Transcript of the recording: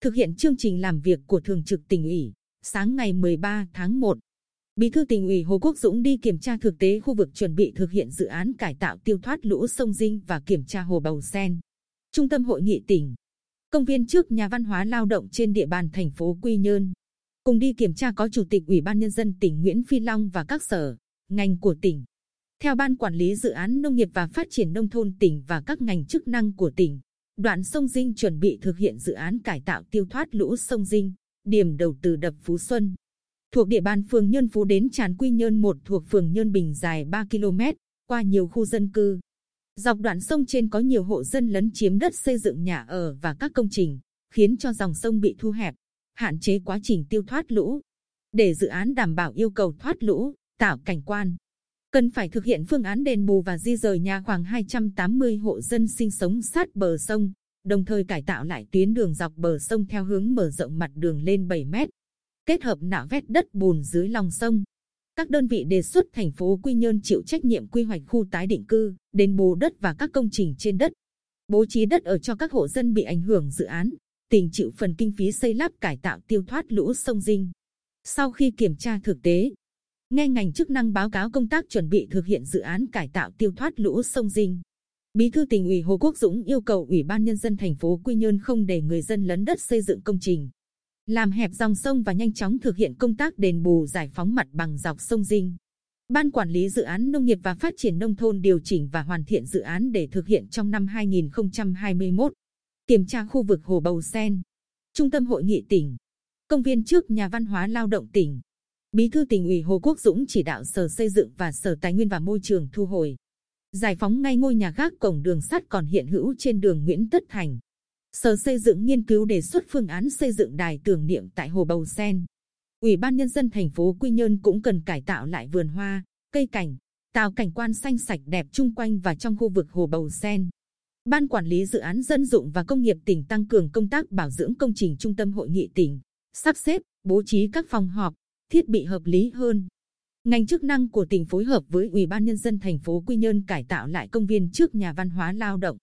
thực hiện chương trình làm việc của Thường trực tỉnh ủy, sáng ngày 13 tháng 1, Bí thư tỉnh ủy Hồ Quốc Dũng đi kiểm tra thực tế khu vực chuẩn bị thực hiện dự án cải tạo tiêu thoát lũ sông Dinh và kiểm tra hồ Bầu Sen. Trung tâm hội nghị tỉnh, công viên trước nhà văn hóa lao động trên địa bàn thành phố Quy Nhơn. Cùng đi kiểm tra có Chủ tịch Ủy ban Nhân dân tỉnh Nguyễn Phi Long và các sở, ngành của tỉnh. Theo Ban Quản lý Dự án Nông nghiệp và Phát triển Nông thôn tỉnh và các ngành chức năng của tỉnh, đoạn sông Dinh chuẩn bị thực hiện dự án cải tạo tiêu thoát lũ sông Dinh, điểm đầu từ đập Phú Xuân. Thuộc địa bàn phường Nhân Phú đến tràn Quy Nhơn 1 thuộc phường Nhân Bình dài 3 km, qua nhiều khu dân cư. Dọc đoạn sông trên có nhiều hộ dân lấn chiếm đất xây dựng nhà ở và các công trình, khiến cho dòng sông bị thu hẹp, hạn chế quá trình tiêu thoát lũ. Để dự án đảm bảo yêu cầu thoát lũ, tạo cảnh quan, cần phải thực hiện phương án đền bù và di rời nhà khoảng 280 hộ dân sinh sống sát bờ sông, đồng thời cải tạo lại tuyến đường dọc bờ sông theo hướng mở rộng mặt đường lên 7 mét, kết hợp nạo vét đất bùn dưới lòng sông. Các đơn vị đề xuất thành phố Quy Nhơn chịu trách nhiệm quy hoạch khu tái định cư, đền bù đất và các công trình trên đất, bố trí đất ở cho các hộ dân bị ảnh hưởng dự án, tỉnh chịu phần kinh phí xây lắp cải tạo tiêu thoát lũ sông Dinh. Sau khi kiểm tra thực tế, nghe ngành chức năng báo cáo công tác chuẩn bị thực hiện dự án cải tạo tiêu thoát lũ sông Dinh. Bí thư tỉnh ủy Hồ Quốc Dũng yêu cầu Ủy ban nhân dân thành phố Quy Nhơn không để người dân lấn đất xây dựng công trình, làm hẹp dòng sông và nhanh chóng thực hiện công tác đền bù giải phóng mặt bằng dọc sông Dinh. Ban quản lý dự án nông nghiệp và phát triển nông thôn điều chỉnh và hoàn thiện dự án để thực hiện trong năm 2021. Kiểm tra khu vực hồ Bầu Sen, Trung tâm hội nghị tỉnh, công viên trước nhà văn hóa lao động tỉnh. Bí thư tỉnh ủy Hồ Quốc Dũng chỉ đạo Sở Xây dựng và Sở Tài nguyên và Môi trường thu hồi, giải phóng ngay ngôi nhà gác cổng đường sắt còn hiện hữu trên đường Nguyễn Tất Thành. Sở Xây dựng nghiên cứu đề xuất phương án xây dựng đài tưởng niệm tại Hồ Bầu Sen. Ủy ban Nhân dân thành phố Quy Nhơn cũng cần cải tạo lại vườn hoa, cây cảnh, tạo cảnh quan xanh sạch đẹp chung quanh và trong khu vực Hồ Bầu Sen. Ban Quản lý Dự án Dân dụng và Công nghiệp tỉnh tăng cường công tác bảo dưỡng công trình trung tâm hội nghị tỉnh, sắp xếp, bố trí các phòng họp, thiết bị hợp lý hơn. Ngành chức năng của tỉnh phối hợp với Ủy ban Nhân dân thành phố Quy Nhơn cải tạo lại công viên trước nhà văn hóa lao động.